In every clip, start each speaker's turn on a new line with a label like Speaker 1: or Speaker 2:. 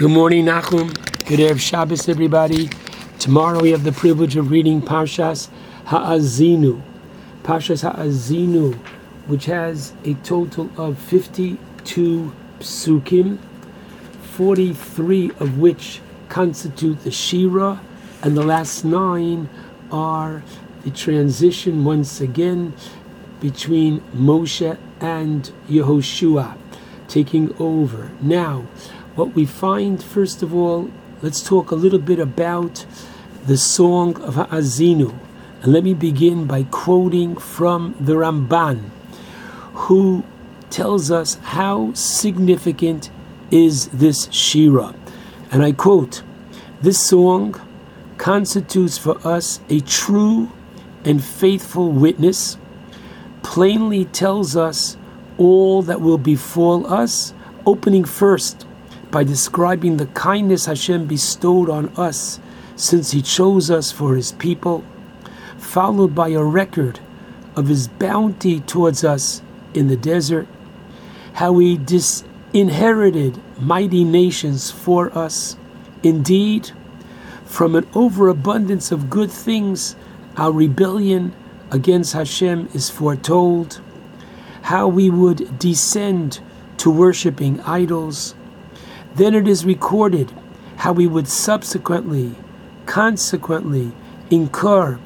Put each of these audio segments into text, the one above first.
Speaker 1: Good morning, Nachum. Good Erev Shabbos, everybody. Tomorrow we have the privilege of reading Parshas Ha'azinu. Parshas Ha'azinu, which has a total of 52 psukim, 43 of which constitute the Shira, and the last nine are the transition once again between Moshe and Yehoshua taking over. Now, what we find, first of all, let's talk a little bit about the song of Ha'azinu. And let me begin by quoting from the Ramban, who tells us how significant is this Shira. And I quote, This song constitutes for us a true and faithful witness, plainly tells us all that will befall us, opening first by describing the kindness Hashem bestowed on us since He chose us for His people, followed by a record of His bounty towards us in the desert, how He disinherited mighty nations for us. Indeed, from an overabundance of good things, our rebellion against Hashem is foretold how we would descend to worshiping idols. Then it is recorded how we would subsequently, consequently, incur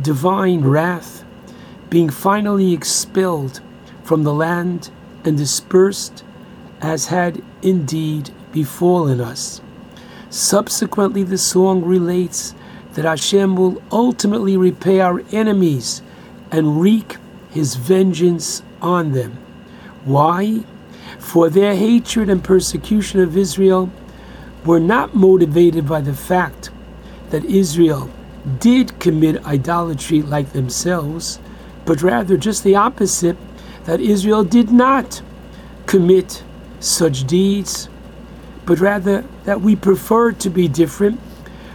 Speaker 1: divine wrath, being finally expelled from the land and dispersed as had indeed befallen us. Subsequently, the song relates that Hashem will ultimately repay our enemies and wreak his vengeance on them. Why? For their hatred and persecution of Israel were not motivated by the fact that Israel did commit idolatry like themselves, but rather just the opposite that Israel did not commit such deeds, but rather that we preferred to be different,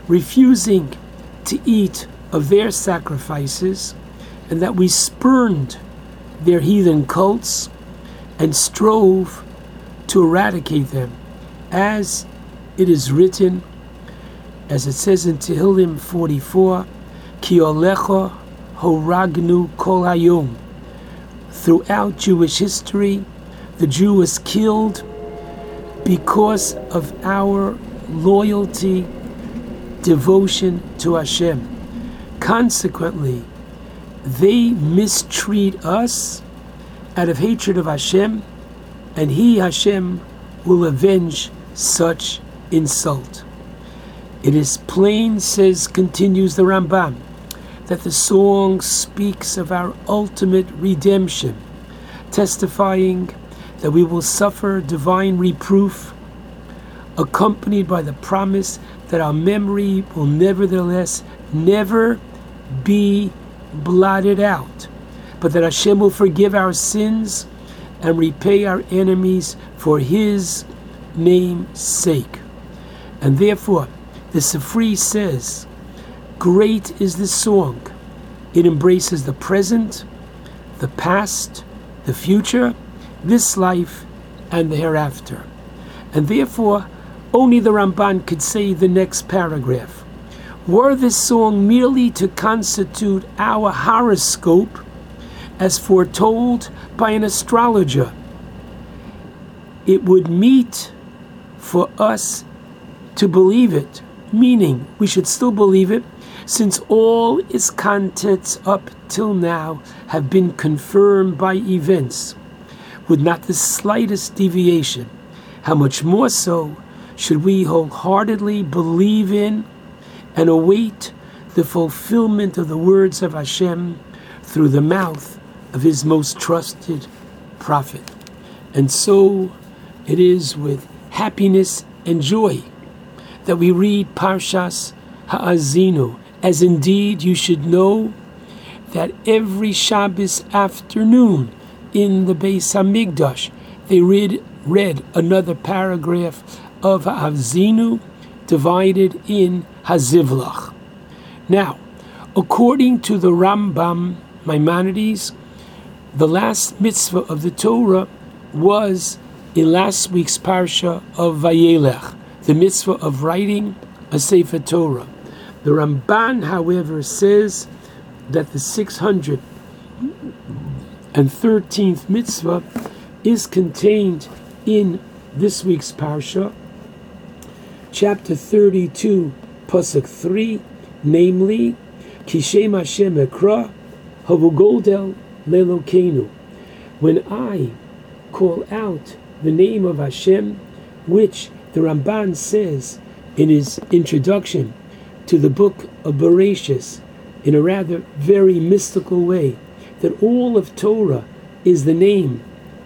Speaker 1: refusing to eat of their sacrifices, and that we spurned their heathen cults and strove to eradicate them. As it is written, as it says in Tehillim 44, Ki olecha horagnu kol hayom. Throughout Jewish history, the Jew was killed because of our loyalty, devotion to Hashem. Consequently, they mistreat us out of hatred of Hashem, and He, Hashem, will avenge such insult. It is plain, says, continues the Rambam, that the song speaks of our ultimate redemption, testifying that we will suffer divine reproof, accompanied by the promise that our memory will nevertheless never be blotted out, but that Hashem will forgive our sins and repay our enemies for His name's sake. And therefore, the Sifri says, Great is this song. It embraces the present, the past, the future, this life, and the hereafter. And therefore, only the Ramban could say the next paragraph. Were this song merely to constitute our horoscope, as foretold by an astrologer, it would meet for us to believe it, meaning we should still believe it, since all its contents up till now have been confirmed by events, with not the slightest deviation. How much more so should we wholeheartedly believe in and await the fulfillment of the words of Hashem through the mouth of his most trusted prophet. And so it is with happiness and joy that we read Parshas Ha'azinu, as indeed you should know that every Shabbos afternoon in the Beis Hamikdash they read, read another paragraph of Ha'azinu divided in Hazivlach. Now, according to the Rambam Maimonides, the last mitzvah of the Torah was in last week's parsha of Vayelech, the mitzvah of writing a Sefer Torah. The Ramban, however, says that the 613th mitzvah is contained in this week's Parsha, chapter 32, Pasuk 3, namely, Kishem Hashem Ekra, Havu Godel Lelokenu. When I call out the name of Hashem, which the Ramban says in his introduction to the book of Bereshis, in a rather very mystical way, that all of Torah is the name,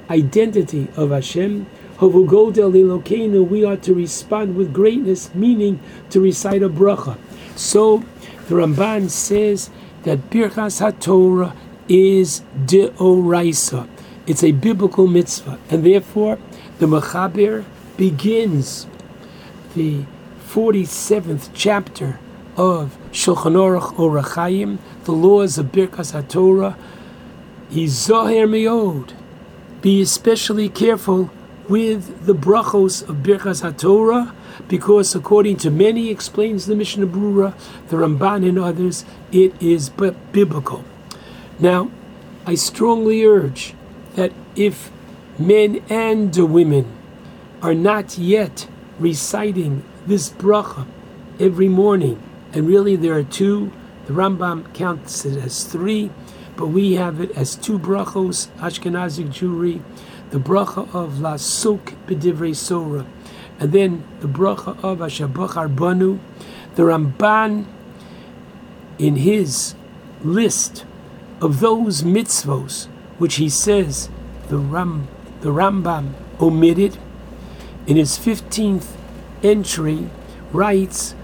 Speaker 1: identity of Hashem. We are to respond with greatness, meaning to recite a bracha. So the Ramban says that Birchas HaTorah is deoraisa. It's a biblical mitzvah, and therefore the Mechaber begins the 47th chapter of Shulchan Aruch Orach Chaim, the laws of Birkas HaTorah, he's Zoher Meod. Be especially careful with the brachos of Birkas HaTorah, because according to many, explains the Mishnah Brura, the Ramban and others, it is but biblical. Now, I strongly urge that if men and women are not yet reciting this bracha every morning, and really, there are two. The Rambam counts it as three, but we have it as two brachos, Ashkenazic Jewry, the bracha of La Lasuk B'divrei Sora, and then the bracha of Asher Bachar Banu. The Ramban, in his list of those mitzvos which he says the Ram, the Rambam omitted, in his fifteenth entry, writes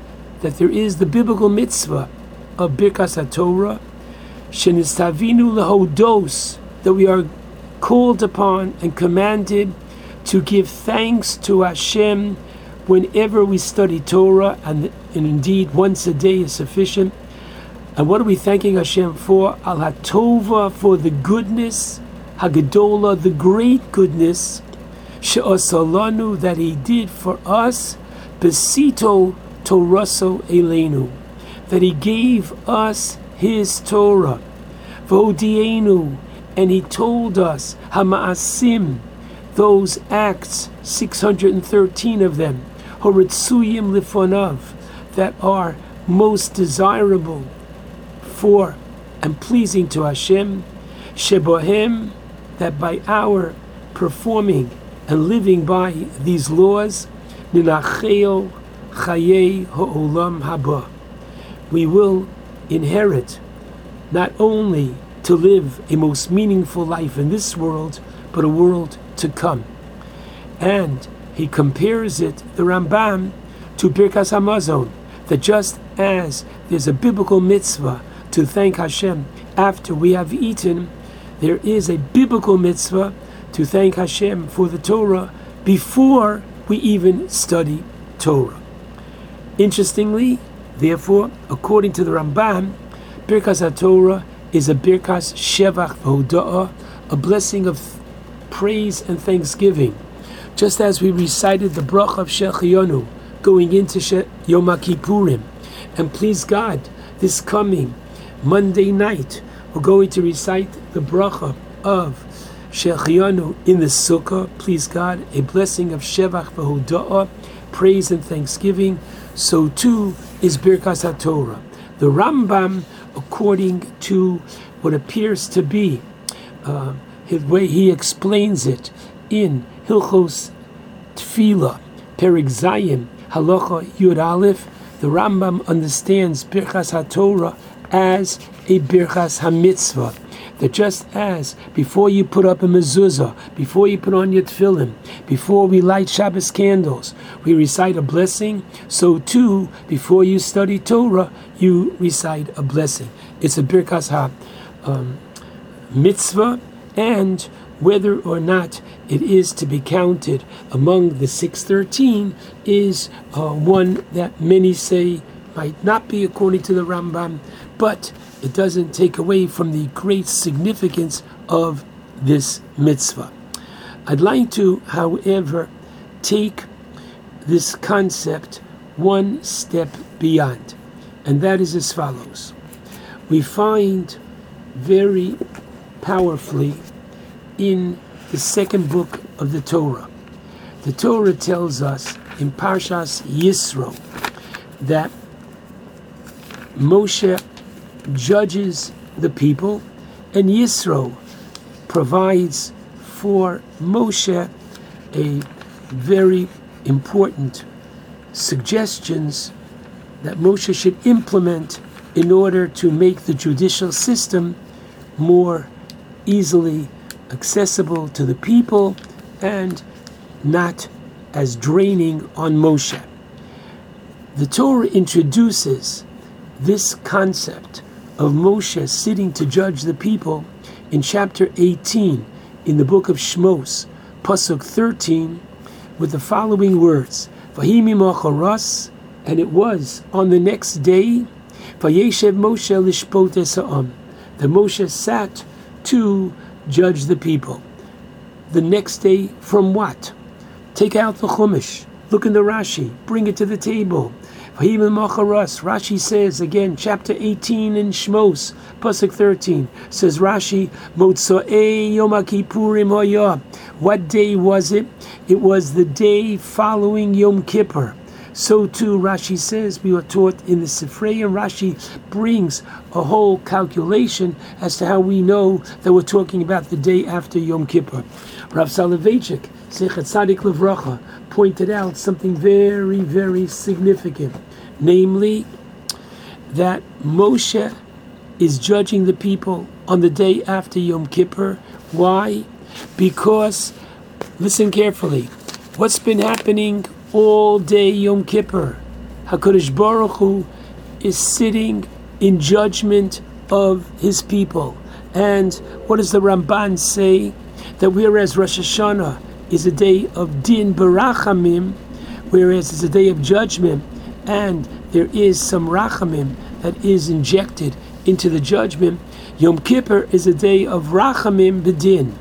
Speaker 1: that there is the biblical mitzvah of Birkas HaTorah, Shenistavinu lehodos, that we are called upon and commanded to give thanks to Hashem whenever we study Torah, and, and indeed once a day is sufficient. And what are we thanking Hashem for? Al HaTova, for the goodness, Hagadola, the great goodness, She'asalanu, that He did for us, Besito Toraso Elenu, that He gave us His Torah, Vodienu, and He told us Hamaasim, those acts, 613 of them, Horitzuyim Lifonav, that are most desirable for and pleasing to Hashem, Shebohem, that by our performing and living by these laws, Ninacheo Chaye Ha'olam Haba. We will inherit not only to live a most meaningful life in this world, but a world to come. And he compares it, the Rambam, to Birkas Hamazon, that just as there's a biblical mitzvah to thank Hashem after we have eaten, there is a biblical mitzvah to thank Hashem for the Torah before we even study Torah. Interestingly, therefore, according to the Ramban, Birkas HaTorah is a Birkas Shevach V'hoda'ah, a blessing of praise and thanksgiving. Just as we recited the Brach of Shehecheyanu going into Yom Kippurim, and please God, this coming Monday night, we're going to recite the Bracha of Shehecheyanu in the Sukkah. Please God, a blessing of Shevach V'hoda'ah, praise and thanksgiving so too is Birkas HaTorah. The Rambam, according to what appears to be uh, the way he explains it in Hilchos Tfila, Perik Zayin, Halacha Yud Aleph, the Rambam understands Birkas HaTorah as a Birkas HaMitzvah that just as before you put up a mezuzah, before you put on your tefillin, before we light Shabbos candles, we recite a blessing, so too, before you study Torah, you recite a blessing. It's a birkas ha um, mitzvah, and whether or not it is to be counted among the 613 is uh, one that many say might not be according to the Rambam, but it doesn't take away from the great significance of this mitzvah. I'd like to, however, take this concept one step beyond, and that is as follows. We find very powerfully in the second book of the Torah. The Torah tells us in Parshas Yisro that Moshe judges the people and Yisro provides for Moshe a very important suggestions that Moshe should implement in order to make the judicial system more easily accessible to the people and not as draining on Moshe. The Torah introduces this concept of Moshe sitting to judge the people in chapter 18 in the book of Shmos, Pasuk 13, with the following words Vahimi Macharas, and it was on the next day, Vayeshev Moshe Lishpot Esa'am, that Moshe sat to judge the people. The next day, from what? Take out the Chumash, look in the Rashi, bring it to the table. Rashi says again, chapter 18 in Shmos, Pasuk 13, says Rashi, Motzoe Yom Kippurim What day was it? It was the day following Yom Kippur. So too, Rashi says, we are taught in the Sifrei, and Rashi brings a whole calculation as to how we know that we're talking about the day after Yom Kippur. Rav Soloveitchik, Zecher Tzadik Levracha, pointed out something very, very significant, namely that Moshe is judging the people on the day after Yom Kippur. Why? Because, listen carefully, what's been happening all day Yom Kippur. HaKadosh Baruch Hu is sitting in judgment of his people. And what does the Ramban say? That whereas Rosh Hashanah is a day of din barachamim, whereas it's a day of judgment, and there is some rachamim that is injected into the judgment, Yom Kippur is a day of rachamim bedin.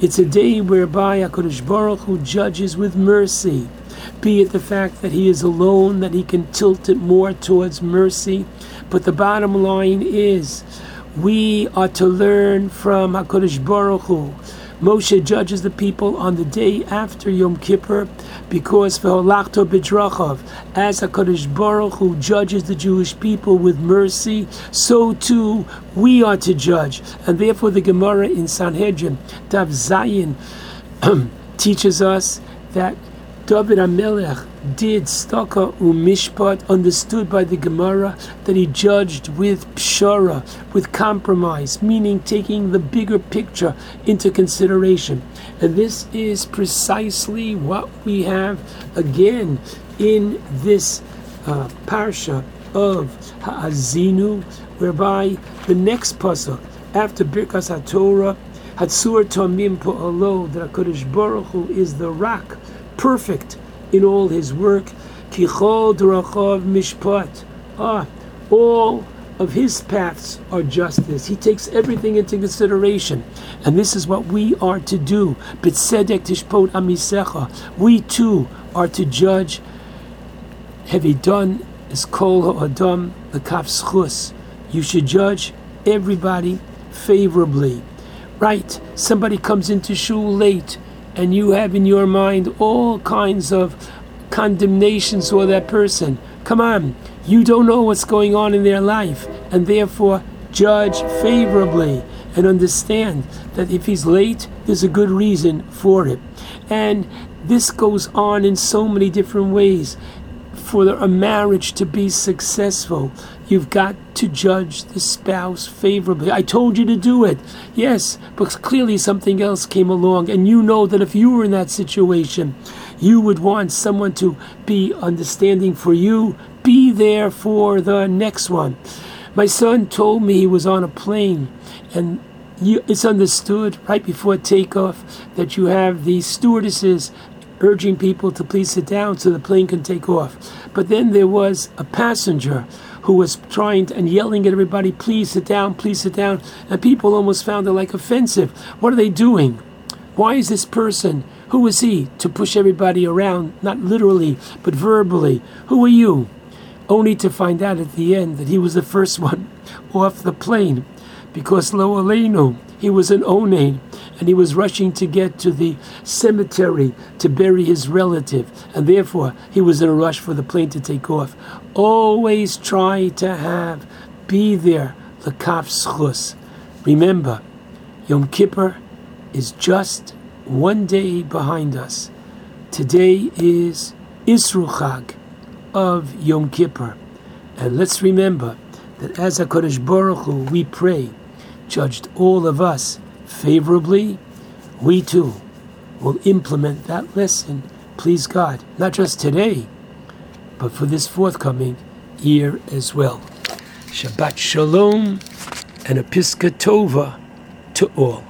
Speaker 1: It's a day whereby HaKadosh Baruch Hu judges with mercy be it the fact that he is alone, that he can tilt it more towards mercy. But the bottom line is, we are to learn from HaKadosh Baruch Hu. Moshe judges the people on the day after Yom Kippur because Ve'olachto B'drachav, as HaKadosh Baruch Hu judges the Jewish people with mercy, so too we are to judge. And therefore the Gemara in Sanhedrin, Dav Zayin, teaches us that David Amelech did staka umishpat, understood by the Gemara that he judged with pshara, with compromise, meaning taking the bigger picture into consideration. And this is precisely what we have again in this uh, parsha of Ha'azinu, whereby the next pasuk after Birkas HaTorah, Hatsur Tomim Po'alo, that HaKadosh Baruch Hu is the rock perfect in all his work. Kichol Drachav Mishpat. Ah, all of his paths are justice. He takes everything into consideration. And this is what we are to do. B'tzedek tishpot amisecha. We too are to judge. Have you done as kol ha'adam kafschus? You should judge everybody favorably. Right? Somebody comes into shul late and you have in your mind all kinds of condemnations for that person. Come on, you don't know what's going on in their life, and therefore judge favorably and understand that if he's late, there's a good reason for it. And this goes on in so many different ways. For a marriage to be successful, You've got to judge the spouse favorably. I told you to do it. Yes, but clearly something else came along, and you know that if you were in that situation, you would want someone to be understanding for you, be there for the next one. My son told me he was on a plane, and you, it's understood right before takeoff that you have these stewardesses urging people to please sit down so the plane can take off. But then there was a passenger who was trying to, and yelling at everybody, please sit down, please sit down. And people almost found it like offensive. What are they doing? Why is this person? Who is he to push everybody around, not literally, but verbally? Who are you? Only to find out at the end that he was the first one off the plane because Lo Aleinu, he was an Onain and he was rushing to get to the cemetery to bury his relative, and therefore he was in a rush for the plane to take off. Always try to have, be there, the schus. Remember, Yom Kippur is just one day behind us. Today is Isruchag of Yom Kippur. And let's remember that as HaKadosh Baruch Hu, we pray, judged all of us favorably, we too will implement that lesson, please God, not just today, but for this forthcoming year as well. Shabbat Shalom and a Piska Tova to all.